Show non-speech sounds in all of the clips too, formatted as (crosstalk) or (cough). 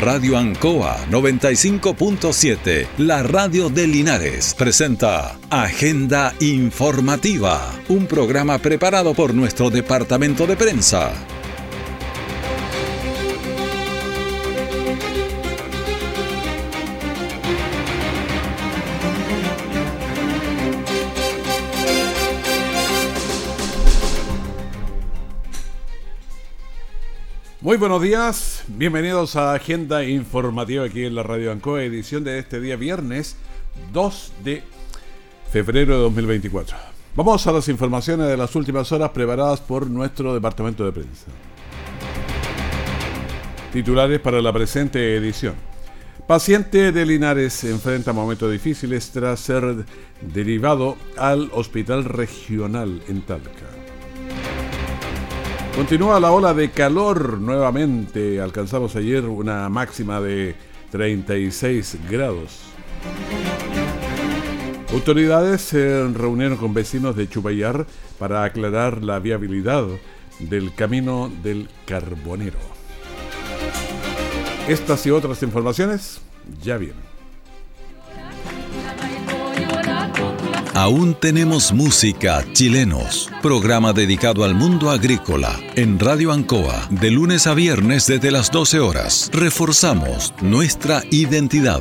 Radio Ancoa 95.7, la radio de Linares, presenta Agenda Informativa, un programa preparado por nuestro departamento de prensa. Muy buenos días, bienvenidos a Agenda Informativa aquí en la Radio Ancoa, edición de este día viernes 2 de febrero de 2024. Vamos a las informaciones de las últimas horas preparadas por nuestro departamento de prensa. Titulares para la presente edición. Paciente de Linares enfrenta momentos difíciles tras ser derivado al Hospital Regional en Talca. Continúa la ola de calor nuevamente. Alcanzamos ayer una máxima de 36 grados. Autoridades se reunieron con vecinos de Chupayar para aclarar la viabilidad del camino del carbonero. Estas y otras informaciones ya vienen. Aún tenemos música chilenos, programa dedicado al mundo agrícola en Radio Ancoa, de lunes a viernes desde las 12 horas. Reforzamos nuestra identidad.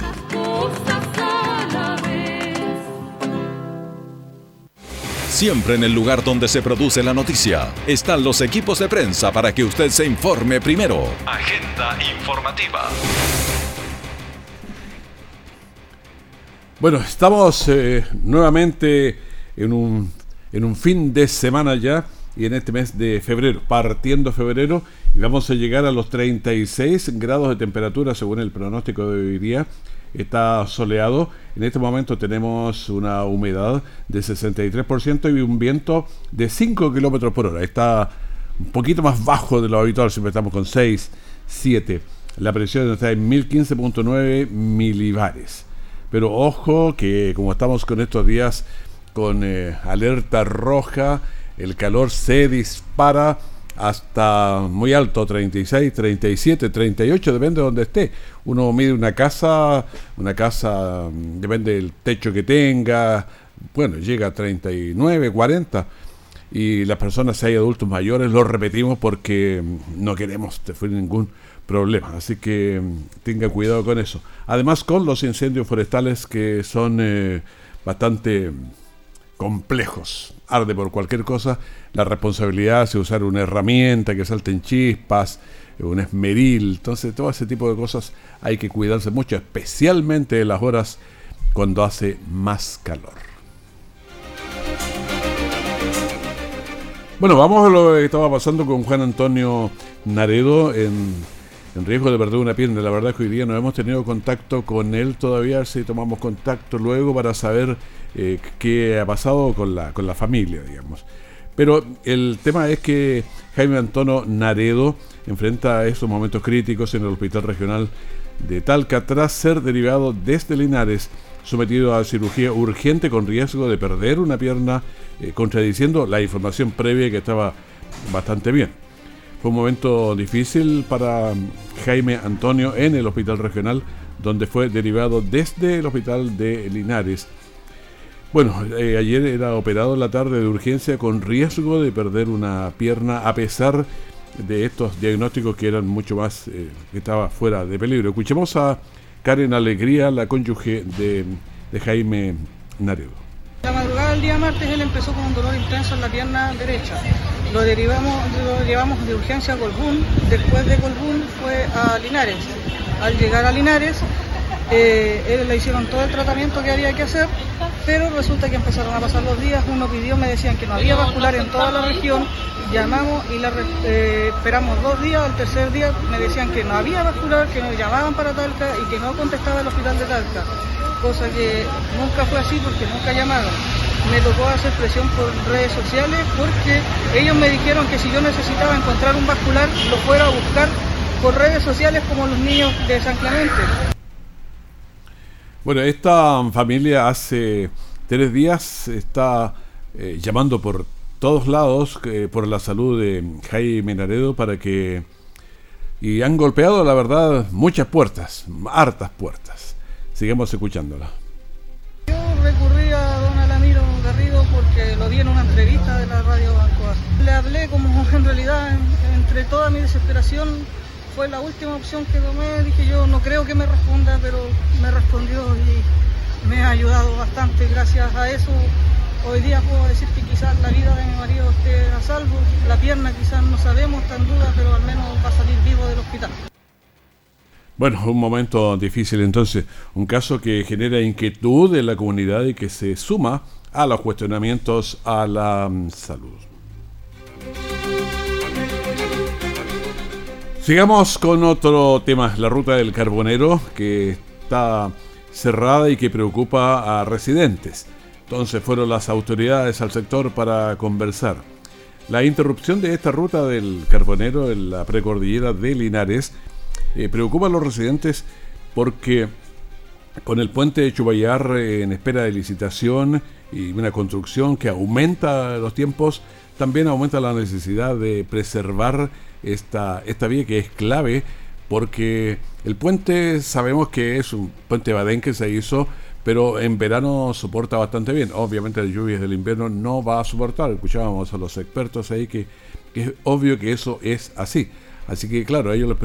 Siempre en el lugar donde se produce la noticia están los equipos de prensa para que usted se informe primero. Agenda informativa. Bueno, estamos eh, nuevamente en un, en un fin de semana ya y en este mes de febrero, partiendo febrero, y vamos a llegar a los 36 grados de temperatura según el pronóstico de hoy día. Está soleado. En este momento tenemos una humedad de 63% y un viento de 5 kilómetros por hora. Está un poquito más bajo de lo habitual, siempre estamos con 6, 7. La presión está en 1015.9 milibares. Pero ojo que como estamos con estos días con eh, alerta roja, el calor se dispara hasta muy alto, 36, 37, 38, depende de donde esté. Uno mide una casa, una casa, mm, depende del techo que tenga, bueno, llega a 39, 40. Y las personas, si hay adultos mayores, lo repetimos porque mm, no queremos sufrir ningún problema. Así que mm, tenga cuidado con eso. Además, con los incendios forestales que son eh, bastante complejos. Arde por cualquier cosa. La responsabilidad de usar una herramienta que salten chispas, un esmeril. Entonces, todo ese tipo de cosas hay que cuidarse mucho, especialmente en las horas cuando hace más calor. Bueno, vamos a lo que estaba pasando con Juan Antonio Naredo en, en riesgo de perder una pierna. La verdad es que hoy día no hemos tenido contacto con él todavía, si tomamos contacto luego para saber eh, qué ha pasado con la, con la familia, digamos. Pero el tema es que Jaime Antonio Naredo enfrenta estos momentos críticos en el Hospital Regional de Talca tras ser derivado desde Linares, sometido a cirugía urgente con riesgo de perder una pierna, eh, contradiciendo la información previa que estaba bastante bien. Fue un momento difícil para Jaime Antonio en el Hospital Regional, donde fue derivado desde el Hospital de Linares bueno, eh, ayer era operado en la tarde de urgencia con riesgo de perder una pierna a pesar de estos diagnósticos que eran mucho más, eh, estaba fuera de peligro. Escuchemos a Karen Alegría, la cónyuge de, Jaime Naredo. La madrugada del día martes él empezó con un dolor intenso en la pierna derecha. Lo derivamos, lo llevamos de urgencia a Colbún. Después de Colbún fue a Linares. Al llegar a Linares, eh, le hicieron todo el tratamiento que había que hacer pero resulta que empezaron a pasar los días, uno pidió, me decían que no había vascular en toda la región, llamamos y la, eh, esperamos dos días, al tercer día me decían que no había vascular, que nos llamaban para Talca y que no contestaba el hospital de Talca, cosa que nunca fue así porque nunca llamaron. Me tocó hacer presión por redes sociales porque ellos me dijeron que si yo necesitaba encontrar un vascular lo fuera a buscar por redes sociales como los niños de San Clemente. Bueno, esta familia hace tres días está eh, llamando por todos lados eh, por la salud de Jaime Naredo para que y han golpeado, la verdad, muchas puertas, hartas puertas. Sigamos escuchándola. Yo recurrí a don Alamiro Garrido porque lo vi en una entrevista de la radio Bancoa. Le hablé como en realidad, entre toda mi desesperación, fue la última opción que tomé. Dije yo, no creo que me responda, pero me respondió y me ha ayudado bastante. Gracias a eso, hoy día puedo decir que quizás la vida de mi marido esté a salvo. La pierna quizás no sabemos, está en duda, pero al menos va a salir vivo del hospital. Bueno, un momento difícil entonces, un caso que genera inquietud en la comunidad y que se suma a los cuestionamientos a la mm, salud. Sigamos con otro tema, la ruta del carbonero que está cerrada y que preocupa a residentes. Entonces fueron las autoridades al sector para conversar. La interrupción de esta ruta del carbonero en la precordillera de Linares eh, preocupa a los residentes porque con el puente de Chubayar eh, en espera de licitación y una construcción que aumenta los tiempos, también aumenta la necesidad de preservar esta, esta vía que es clave porque el puente sabemos que es un puente Badén que se hizo, pero en verano soporta bastante bien. Obviamente las lluvias del invierno no va a soportar. Escuchábamos a los expertos ahí que, es obvio que eso es así. Así que claro, a ellos les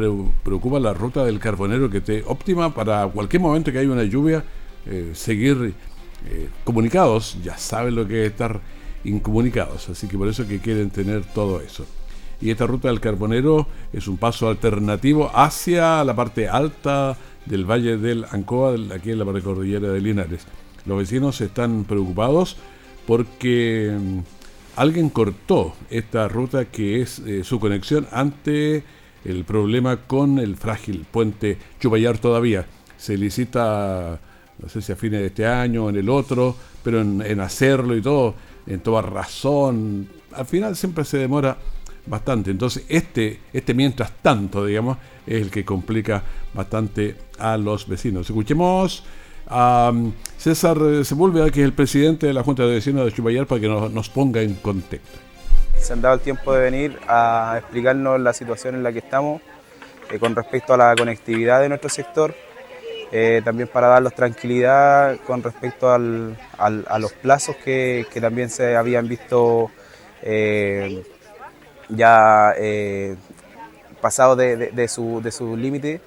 preocupa la ruta del carbonero que esté óptima para cualquier momento que haya una lluvia, eh, seguir eh, comunicados, ya saben lo que es estar incomunicados, así que por eso que quieren tener todo eso. Y esta ruta del carbonero es un paso alternativo hacia la parte alta del Valle del Ancoa, aquí en la precordillera de Linares. Los vecinos están preocupados porque mm, alguien cortó esta ruta que es eh, su conexión ante el problema con el frágil puente Chubayar todavía. Se licita, no sé si a fines de este año o en el otro, pero en, hacerlo y todo, en toda razón, al final siempre se demora bastante. Entonces, este, este mientras tanto, digamos, es el que complica bastante a los vecinos. Escuchemos a César Sepúlveda, que es el presidente de la Junta de Vecinos de Chubayar, para que nos, ponga en contexto. Se han dado el tiempo de venir a explicarnos la situación en la que estamos eh, con respecto a la conectividad de nuestro sector, eh, también para darnos tranquilidad con respecto al, a los plazos que, que, también se habían visto eh, ya pasados de, de, de, su, de su límite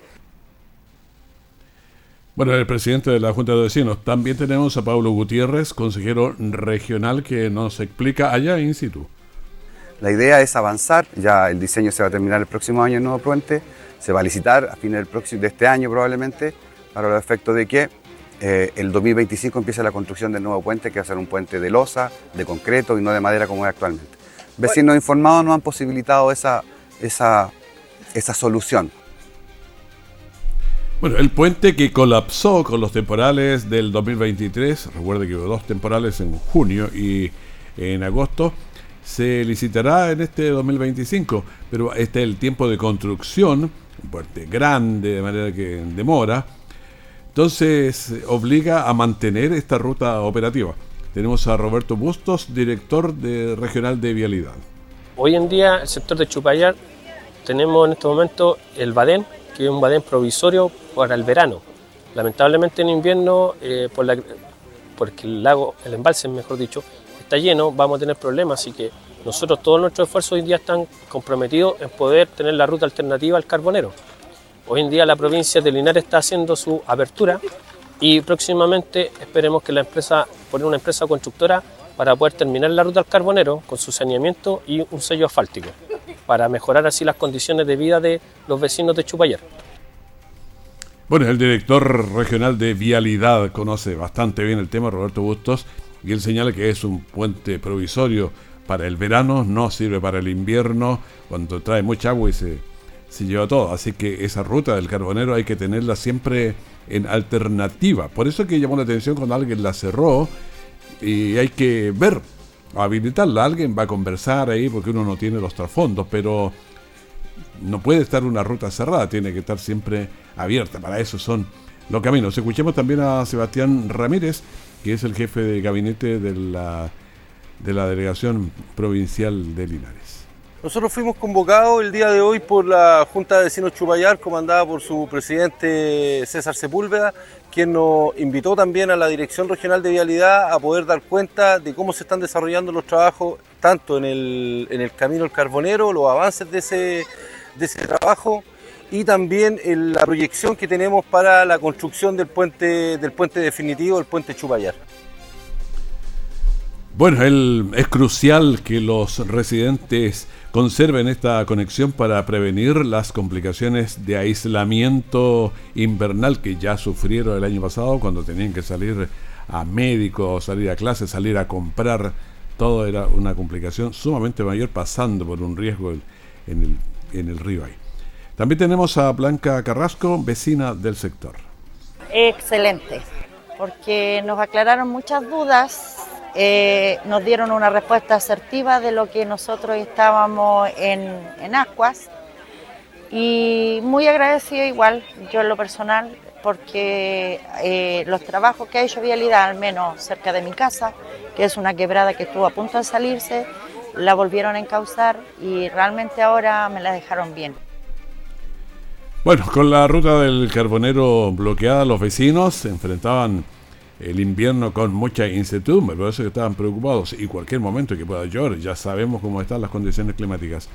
bueno, el presidente de la Junta de Vecinos. También tenemos a Pablo Gutiérrez, consejero regional, que nos explica allá in situ. La idea es avanzar, ya el diseño se va a terminar el próximo año en Nuevo Puente, se va a licitar a fines del próximo, de este año probablemente, para el efecto de que eh, el 2025 empiece la construcción del nuevo puente, que va a ser un puente de losa, de concreto y no de madera como es actualmente. Vecinos informados nos han posibilitado esa, esa, esa solución. Bueno, el puente que colapsó con los temporales del 2023, recuerde que hubo dos temporales en junio y en agosto, se licitará en este 2025, pero este es el tiempo de construcción, un puente grande, de manera que demora, entonces obliga a mantener esta ruta operativa. Tenemos a Roberto Bustos, director de Regional de Vialidad. Hoy en día el sector de Chupayar tenemos en este momento el Badén, que es un badén provisorio para el verano. Lamentablemente en invierno, eh, por la, porque el lago, el embalse mejor dicho, está lleno, vamos a tener problemas, así que nosotros todos nuestros esfuerzos hoy en día están comprometidos en poder tener la ruta alternativa al carbonero. Hoy en día la provincia de Linares está haciendo su apertura y próximamente esperemos que la empresa, poner una empresa constructora para poder terminar la ruta al carbonero con su saneamiento y un sello asfáltico para mejorar así las condiciones de vida de los vecinos de Chupayar. Bueno, el director regional de Vialidad conoce bastante bien el tema, Roberto Bustos, y él señala que es un puente provisorio para el verano, no sirve para el invierno, cuando trae mucha agua y se, se lleva todo. Así que esa ruta del carbonero hay que tenerla siempre en alternativa. Por eso es que llamó la atención cuando alguien la cerró y hay que ver habilitarla. Alguien va a conversar ahí porque uno no tiene los trasfondos, pero no puede estar una ruta cerrada, tiene que estar siempre abierta. Para eso son los caminos. Escuchemos también a Sebastián Ramírez, que es el jefe de gabinete de la, de la delegación provincial de Linares. Nosotros fuimos convocados el día de hoy por la Junta de Vecinos Chupayar, comandada por su presidente César Sepúlveda, quien nos invitó también a la Dirección Regional de Vialidad a poder dar cuenta de cómo se están desarrollando los trabajos, tanto en el, Camino del Carbonero, los avances de ese, de ese trabajo, y también la proyección que tenemos para la construcción del puente, del puente definitivo, el puente Chupayar. Bueno, es crucial que los residentes conserven esta conexión para prevenir las complicaciones de aislamiento invernal que ya sufrieron el año pasado cuando tenían que salir a médico, salir a clase, salir a comprar. Todo era una complicación sumamente mayor pasando por un riesgo en el, en el río ahí. También tenemos a Blanca Carrasco, vecina del sector. Excelente, porque nos aclararon muchas dudas eh, nos dieron una respuesta asertiva de lo que nosotros estábamos en, en Ascuas y muy agradecido igual, yo en lo personal, porque eh, los trabajos que ha hecho Vialidad, al menos cerca de mi casa, que es una quebrada que estuvo a punto de salirse, la volvieron a encauzar y realmente ahora me la dejaron bien. Bueno, con la ruta del carbonero bloqueada, los vecinos se enfrentaban el invierno con mucha incertidumbre, por eso que estaban preocupados y cualquier momento que pueda llover, ya sabemos cómo están las condiciones climáticas.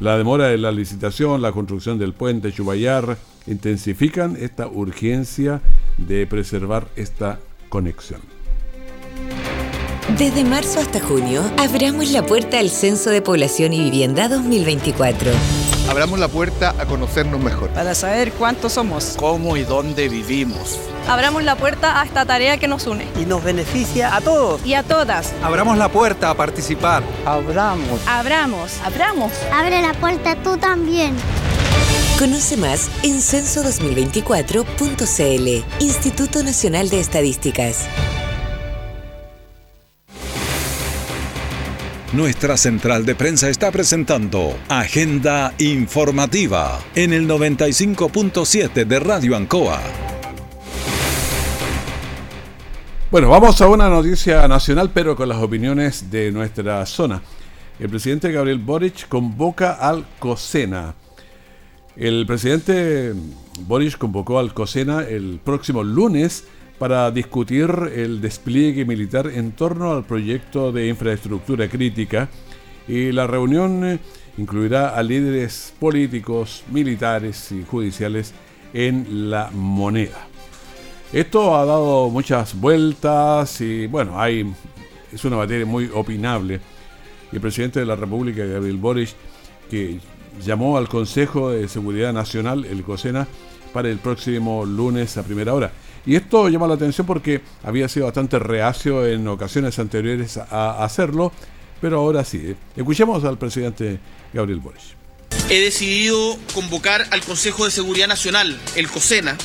La demora de la licitación, la construcción del puente Chubayar intensifican esta urgencia de preservar esta conexión. Desde marzo hasta junio, abramos la puerta al Censo de Población y Vivienda 2024 Abramos la puerta a conocernos mejor. Para saber cuántos somos. Cómo y dónde vivimos. Abramos la puerta a esta tarea que nos une. Y nos beneficia a todos. Y a todas. Abramos la puerta a participar. Abramos. Abramos. Abramos. Abre la puerta tú también. Conoce más en censo2024.cl, Instituto Nacional de Estadísticas. Nuestra central de prensa está presentando Agenda Informativa en el 95.7 de Radio Ancoa. Bueno, vamos a una noticia nacional, pero con las opiniones de nuestra zona. El presidente Gabriel Boric convoca al COSENA. El presidente Boric convocó al COSENA el próximo lunes para discutir el despliegue militar en torno al proyecto de infraestructura crítica y la reunión eh, incluirá a líderes políticos, militares y judiciales en la moneda. Esto ha dado muchas vueltas y bueno, hay, es una materia muy opinable. El presidente de la República, Gabriel Boric, que llamó al Consejo de Seguridad Nacional, el COSENA, para el próximo lunes a primera hora. Y esto llama la atención porque había sido bastante reacio en ocasiones anteriores a hacerlo, pero ahora sí. ¿eh? Escuchemos al presidente Gabriel Boric. He decidido convocar al Consejo de Seguridad Nacional, el COSENA,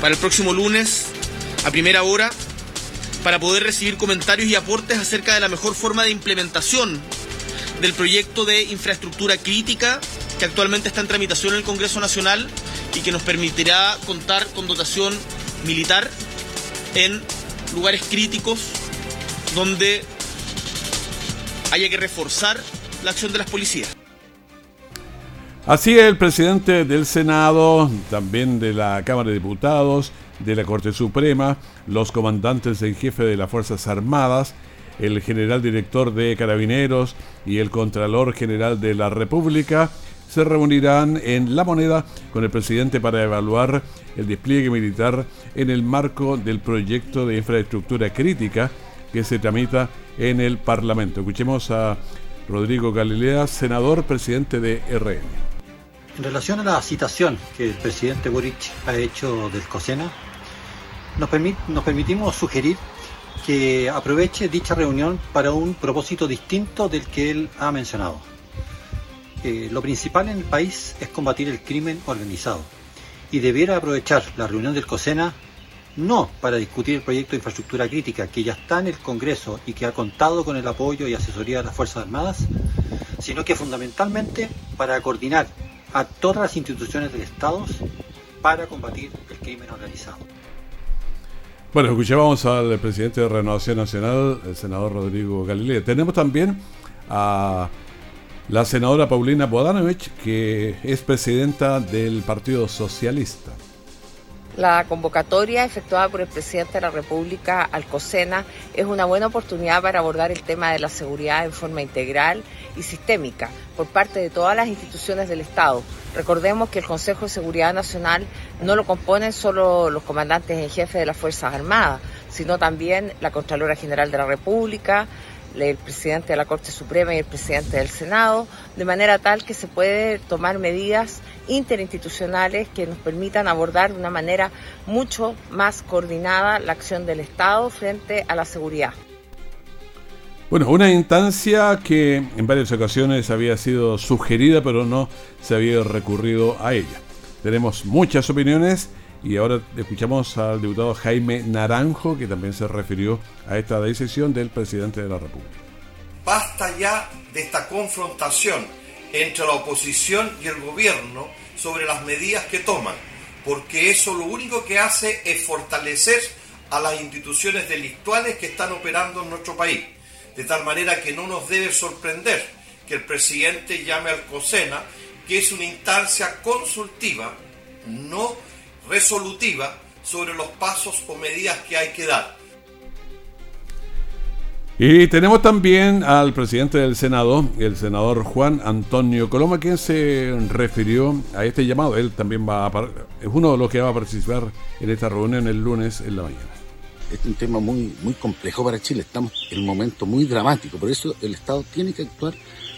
para el próximo lunes a primera hora, para poder recibir comentarios y aportes acerca de la mejor forma de implementación del proyecto de infraestructura crítica que actualmente está en tramitación en el Congreso Nacional y que nos permitirá contar con dotación militar en lugares críticos donde haya que reforzar la acción de las policías. Así el presidente del Senado, también de la Cámara de Diputados, de la Corte Suprema, los comandantes en jefe de las Fuerzas Armadas, el general director de Carabineros y el Contralor General de la República se reunirán en La Moneda con el presidente para evaluar el despliegue militar en el marco del proyecto de infraestructura crítica que se tramita en el Parlamento. Escuchemos a Rodrigo Galilea, senador presidente de RN. En relación a la citación que el presidente Boric ha hecho del COSENA, nos, nos permitimos sugerir que aproveche dicha reunión para un propósito distinto del que él ha mencionado lo principal en el país es combatir el crimen organizado y debiera aprovechar la reunión del COSENA no para discutir el proyecto de infraestructura crítica que ya está en el Congreso y que ha contado con el apoyo y asesoría de las Fuerzas Armadas, sino que fundamentalmente para coordinar a todas las instituciones del Estado para combatir el crimen organizado. Bueno, escuchábamos al presidente de Renovación Nacional, el senador Rodrigo Galilea. Tenemos también a la senadora Paulina Bodanovich, que es presidenta del Partido Socialista. La convocatoria efectuada por el presidente de la República, Alcocena, es una buena oportunidad para abordar el tema de la seguridad en forma integral y sistémica por parte de todas las instituciones del Estado. Recordemos que el Consejo de Seguridad Nacional no lo componen solo los comandantes en jefe de las Fuerzas Armadas, sino también la Contralora General de la República, el presidente de la Corte Suprema y el presidente del Senado, de manera tal que se puede tomar medidas interinstitucionales que nos permitan abordar de una manera mucho más coordinada la acción del Estado frente a la seguridad. Bueno, una instancia que en varias ocasiones había sido sugerida, pero no se había recurrido a ella. Tenemos muchas opiniones y ahora escuchamos al diputado Jaime Naranjo, que también se refirió a esta decisión del presidente de la República. Basta ya de esta confrontación entre la oposición y el gobierno sobre las medidas que toman, porque eso lo único que hace es fortalecer a las instituciones delictuales que están operando en nuestro país, de tal manera que no nos debe sorprender que el presidente llame al COSENA, que es una instancia consultiva, no resolutiva sobre los pasos o medidas que hay que dar. Y tenemos también al presidente del Senado, el senador Juan Antonio Coloma, quien se refirió a este llamado. Él también va a, es uno de los que va a participar en esta reunión el lunes en la mañana. Este es un tema muy, muy complejo para Chile. Estamos en un momento muy dramático. Por eso el Estado tiene que actuar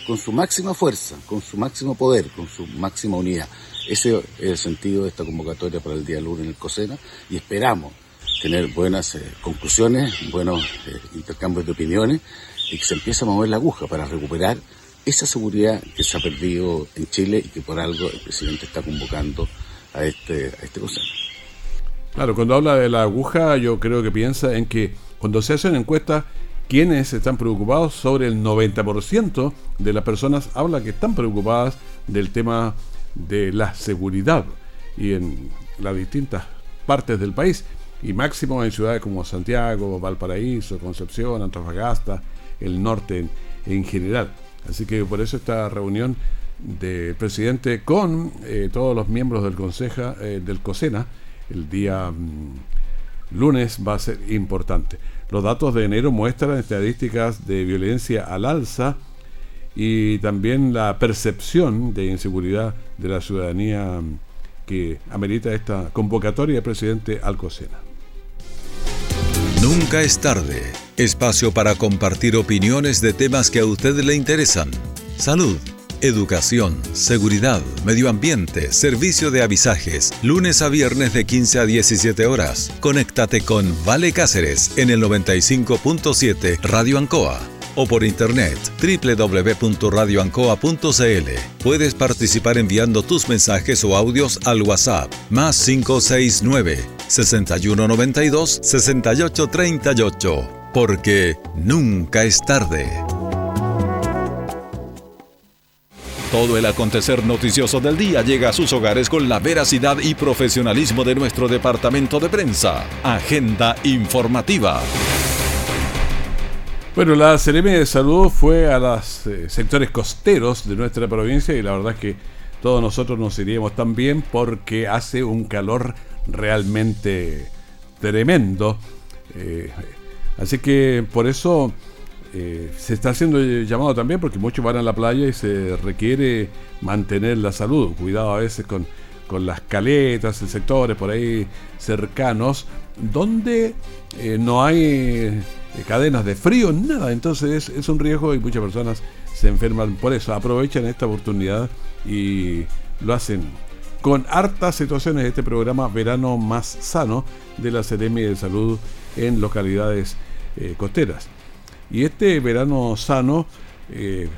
con su máxima fuerza, con su máximo poder, con su máxima unidad. Ese es el sentido de esta convocatoria para el día lunes en el COSENA y esperamos tener buenas eh, conclusiones, buenos eh, intercambios de opiniones y que se empiece a mover la aguja para recuperar esa seguridad que se ha perdido en Chile y que por algo el presidente está convocando a este, a este COSENA. Claro, cuando habla de la aguja yo creo que piensa en que cuando se hacen encuestas quienes están preocupados sobre el 90% de las personas habla que están preocupadas del tema de la seguridad y en las distintas partes del país y máximo en ciudades como Santiago, Valparaíso, Concepción, Antofagasta, el norte en, general. Así que por eso esta reunión del presidente con eh, todos los miembros del Consejo eh, del COSENA el día mm, lunes va a ser importante. Los datos de enero muestran estadísticas de violencia al alza y también la percepción de inseguridad de la ciudadanía que amerita esta convocatoria del presidente Alcocena. Nunca es tarde. Espacio para compartir opiniones de temas que a usted le interesan. Salud, educación, seguridad, medio ambiente, servicio de avisajes. Lunes a viernes de 15 a 17 horas. Conéctate con Vale Cáceres en el 95.7 Radio Ancoa o por internet www.radioancoa.cl. Puedes participar enviando tus mensajes o audios al WhatsApp más 569 6192 6838 porque nunca es tarde. Todo el acontecer noticioso del día llega a sus hogares con la veracidad y profesionalismo de nuestro departamento de prensa. Agenda informativa. Bueno, la Seremi de Salud fue a los eh, sectores costeros de nuestra provincia y la verdad es que todos nosotros nos iríamos también porque hace un calor realmente tremendo. Eh, así que por eso eh, se está haciendo llamado también porque muchos van a la playa y se requiere mantener la salud. Cuidado a veces con, con las caletas, en sectores por ahí cercanos, donde no hay cadenas de frío, nada. Entonces es, un riesgo y muchas personas se enferman por eso. Aprovechan esta oportunidad y lo hacen con hartas situaciones este programa Verano Más Sano de la Seremi de Salud en localidades eh, costeras. Y este verano sano eh,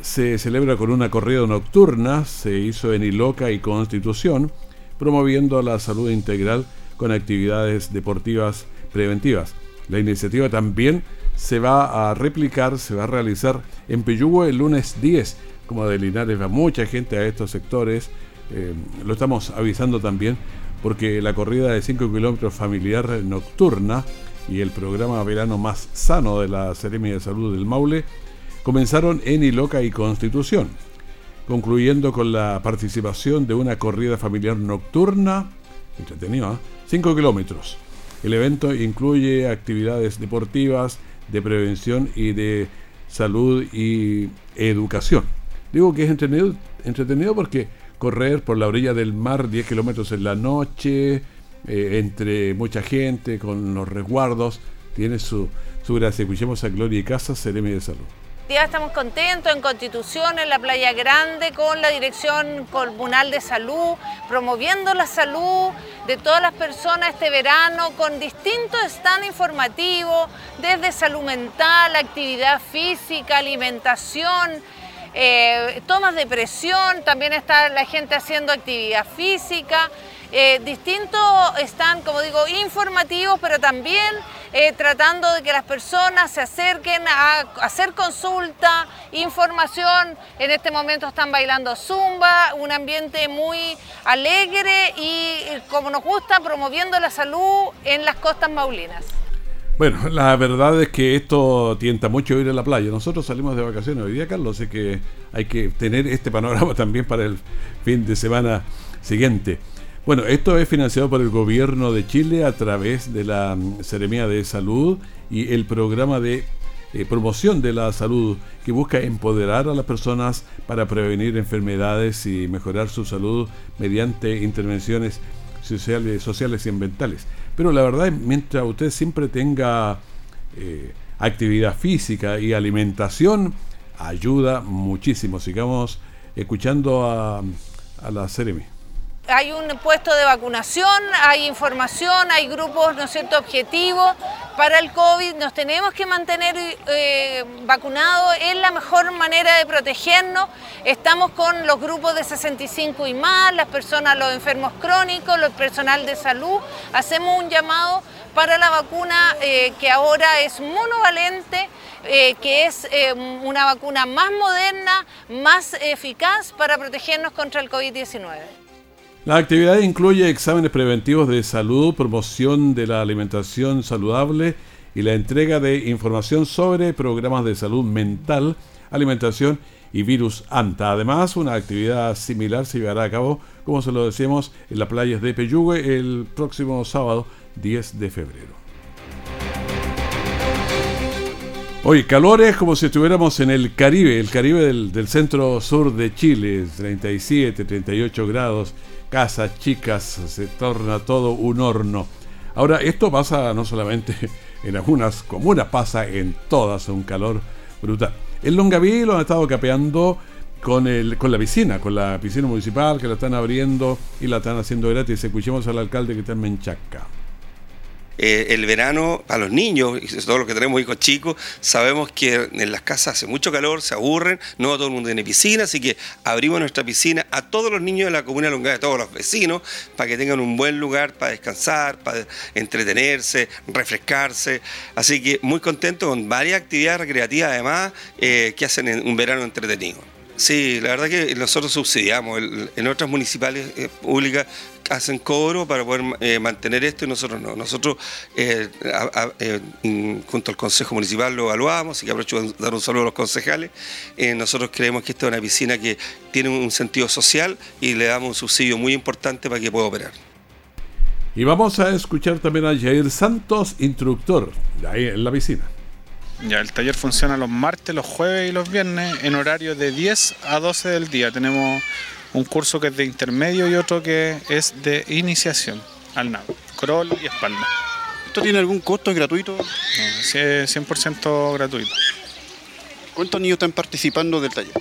se celebra con una corrida nocturna, se hizo en Iloca y Constitución, promoviendo la salud integral con actividades deportivas preventivas. La iniciativa también se va a replicar, se va a realizar en Peyúgo el lunes 10. Como de Linares va mucha gente a estos sectores, eh, lo estamos avisando también porque la corrida de 5 kilómetros familiar nocturna y el programa verano más sano de la Seremia de Salud del Maule comenzaron en Iloca y Constitución, concluyendo con la participación de una corrida familiar nocturna, entretenida, 5 kilómetros. El evento incluye actividades deportivas, de prevención y de salud y educación. Digo que es entretenido, entretenido porque correr por la orilla del mar 10 kilómetros en la noche, eh, entre mucha gente, con los resguardos, tiene su, su gracia. Escuchemos a Gloria y Casa, Seremi de Salud. Ya estamos contentos en Constitución, en la Playa Grande, con la Dirección Comunal de Salud, promoviendo la salud de todas las personas este verano con distintos stands informativos, desde salud mental, actividad física, alimentación, eh, tomas de presión, también está la gente haciendo actividad física. Eh, distintos están, como digo, informativos, pero también eh, tratando de que las personas se acerquen a hacer consulta, información. En este momento están bailando zumba, un ambiente muy alegre y, como nos gusta, promoviendo la salud en las costas maulinas. Bueno, la verdad es que esto tienta mucho ir a la playa. Nosotros salimos de vacaciones hoy día, Carlos, sé que hay que tener este panorama (laughs) también para el fin de semana siguiente. Bueno, esto es financiado por el gobierno de Chile a través de la mm, Seremía de Salud y el programa de eh, promoción de la salud que busca empoderar a las personas para prevenir enfermedades y mejorar su salud mediante intervenciones sociales, sociales y ambientales. Pero la verdad, mientras usted siempre tenga eh, actividad física y alimentación, ayuda muchísimo. Sigamos escuchando a, a la Seremi hay un puesto de vacunación, hay información, hay grupos, ¿no cierto?, objetivos para el COVID. Nos tenemos que mantener eh, vacunados, es la mejor manera de protegernos. Estamos con los grupos de 65 y más, las personas, los enfermos crónicos, los personal de salud. Hacemos un llamado para la vacuna eh, que ahora es monovalente, eh, que es una vacuna más moderna, más eficaz para protegernos contra el COVID-19. La actividad incluye exámenes preventivos de salud, promoción de la alimentación saludable y la entrega de información sobre programas de salud mental, alimentación y virus ANTA. Además, una actividad similar se llevará a cabo, como se lo decíamos, en las playas de Peyúgue el próximo sábado 10 de febrero. Hoy, calores como si estuviéramos en el Caribe, el Caribe del, del centro sur de Chile, 37, 38 grados casas chicas, se torna todo un horno. Ahora, esto pasa no solamente (laughs) en algunas comunas, pasa en todas, un calor brutal. En Longaví lo han estado capeando con, el, con la piscina, con la piscina municipal que la están abriendo y la están haciendo gratis. Escuchemos al alcalde que está en Menchaca. Eh, el verano para los niños, y todos los que tenemos hijos chicos, sabemos que en las casas hace mucho calor, se aburren, no todo el mundo tiene piscina, así que abrimos nuestra piscina a todos los niños de la comuna de a todos los vecinos, para que tengan un buen lugar para descansar, para entretenerse, refrescarse. Así que muy contento con varias actividades recreativas además eh, que hacen un verano entretenido. Sí, la verdad que nosotros subsidiamos. En otras municipales eh, públicas hacen cobro para poder eh, mantener esto y nosotros no. Nosotros, eh, junto al Consejo Municipal, lo evaluamos, y que aprovecho de dar un saludo a los concejales. nosotros creemos que esta es una piscina que tiene un sentido social y le damos un subsidio muy importante para que pueda operar. Y vamos a escuchar también a Jair Santos, instructor, ahí en la piscina. Ya, el taller funciona los martes, los jueves y los viernes en horario de 10 a 12 del día. Tenemos un curso que es de intermedio y otro que es de iniciación al nado, crawl y espalda. ¿Esto tiene algún costo? ¿Es gratuito? No, es 100% gratuito. ¿Cuántos niños están participando del taller?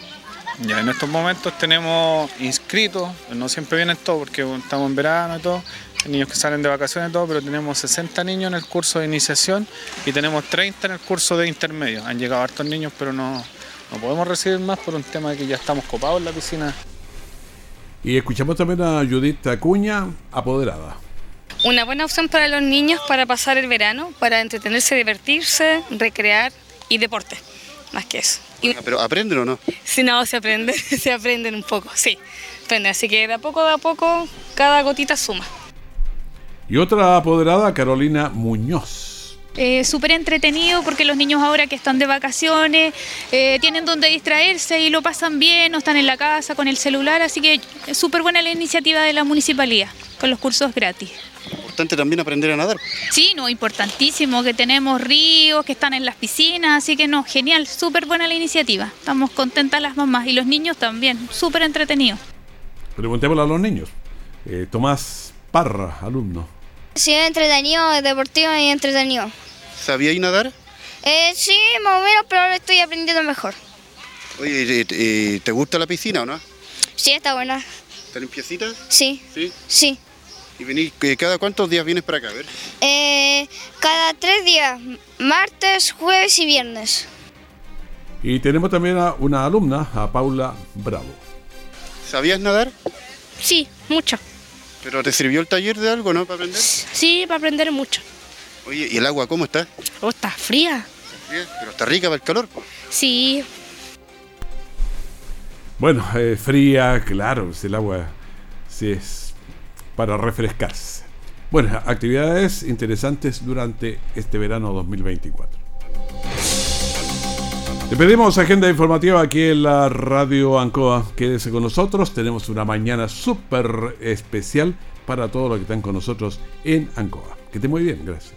Ya, en estos momentos tenemos inscritos, no siempre vienen todos porque estamos en verano y todo, niños que salen de vacaciones y todo, pero tenemos 60 niños en el curso de iniciación y tenemos 30 en el curso de intermedio. Han llegado hartos niños, pero no, no podemos recibir más por un tema de que ya estamos copados en la piscina. Y escuchamos también a Judith Acuña, apoderada. Una buena opción para los niños para pasar el verano, para entretenerse, divertirse, recrear y deporte, más que eso. Ah, ¿Pero aprenden o no? Sí, no, se aprende, (laughs) se aprenden un poco, sí. Aprenden, así que de a poco, de a poco, cada gotita suma. Y otra apoderada, Carolina Muñoz. Eh, súper entretenido porque los niños ahora que están de vacaciones eh, tienen donde distraerse y lo pasan bien, no están en la casa con el celular, así que es súper buena la iniciativa de la municipalidad con los cursos gratis. Importante también aprender a nadar. Sí, no, importantísimo, que tenemos ríos, que están en las piscinas, así que no, genial, súper buena la iniciativa. Estamos contentas las mamás y los niños también, súper entretenidos. Preguntémosle a los niños. Eh, Tomás Parra, alumno. Sí, entretenido, deportivo y entretenido. ¿Sabíais nadar? Eh, sí, más o menos, pero ahora estoy aprendiendo mejor. Oye, eh, eh, ¿te gusta la piscina o no? Sí, está buena. ¿Está limpiecita? Sí. ¿Sí? Sí. ¿Y venís, eh, cada cuántos días vienes para acá? A ver. Eh, cada tres días, martes, jueves y viernes. Y tenemos también a una alumna, a Paula Bravo. ¿Sabías nadar? Sí, mucho. ¿Pero te sirvió el taller de algo, no, para aprender? Sí, para aprender mucho. Oye, ¿y el agua cómo está? Oh, está fría. Bien, pero está rica para el calor. Sí. Bueno, eh, fría, claro, es el agua sí es para refrescarse. Bueno, actividades interesantes durante este verano 2024. Le pedimos agenda informativa aquí en la Radio Ancoa. Quédese con nosotros. Tenemos una mañana súper especial para todos los que están con nosotros en Ancoa. Que esté muy bien, gracias.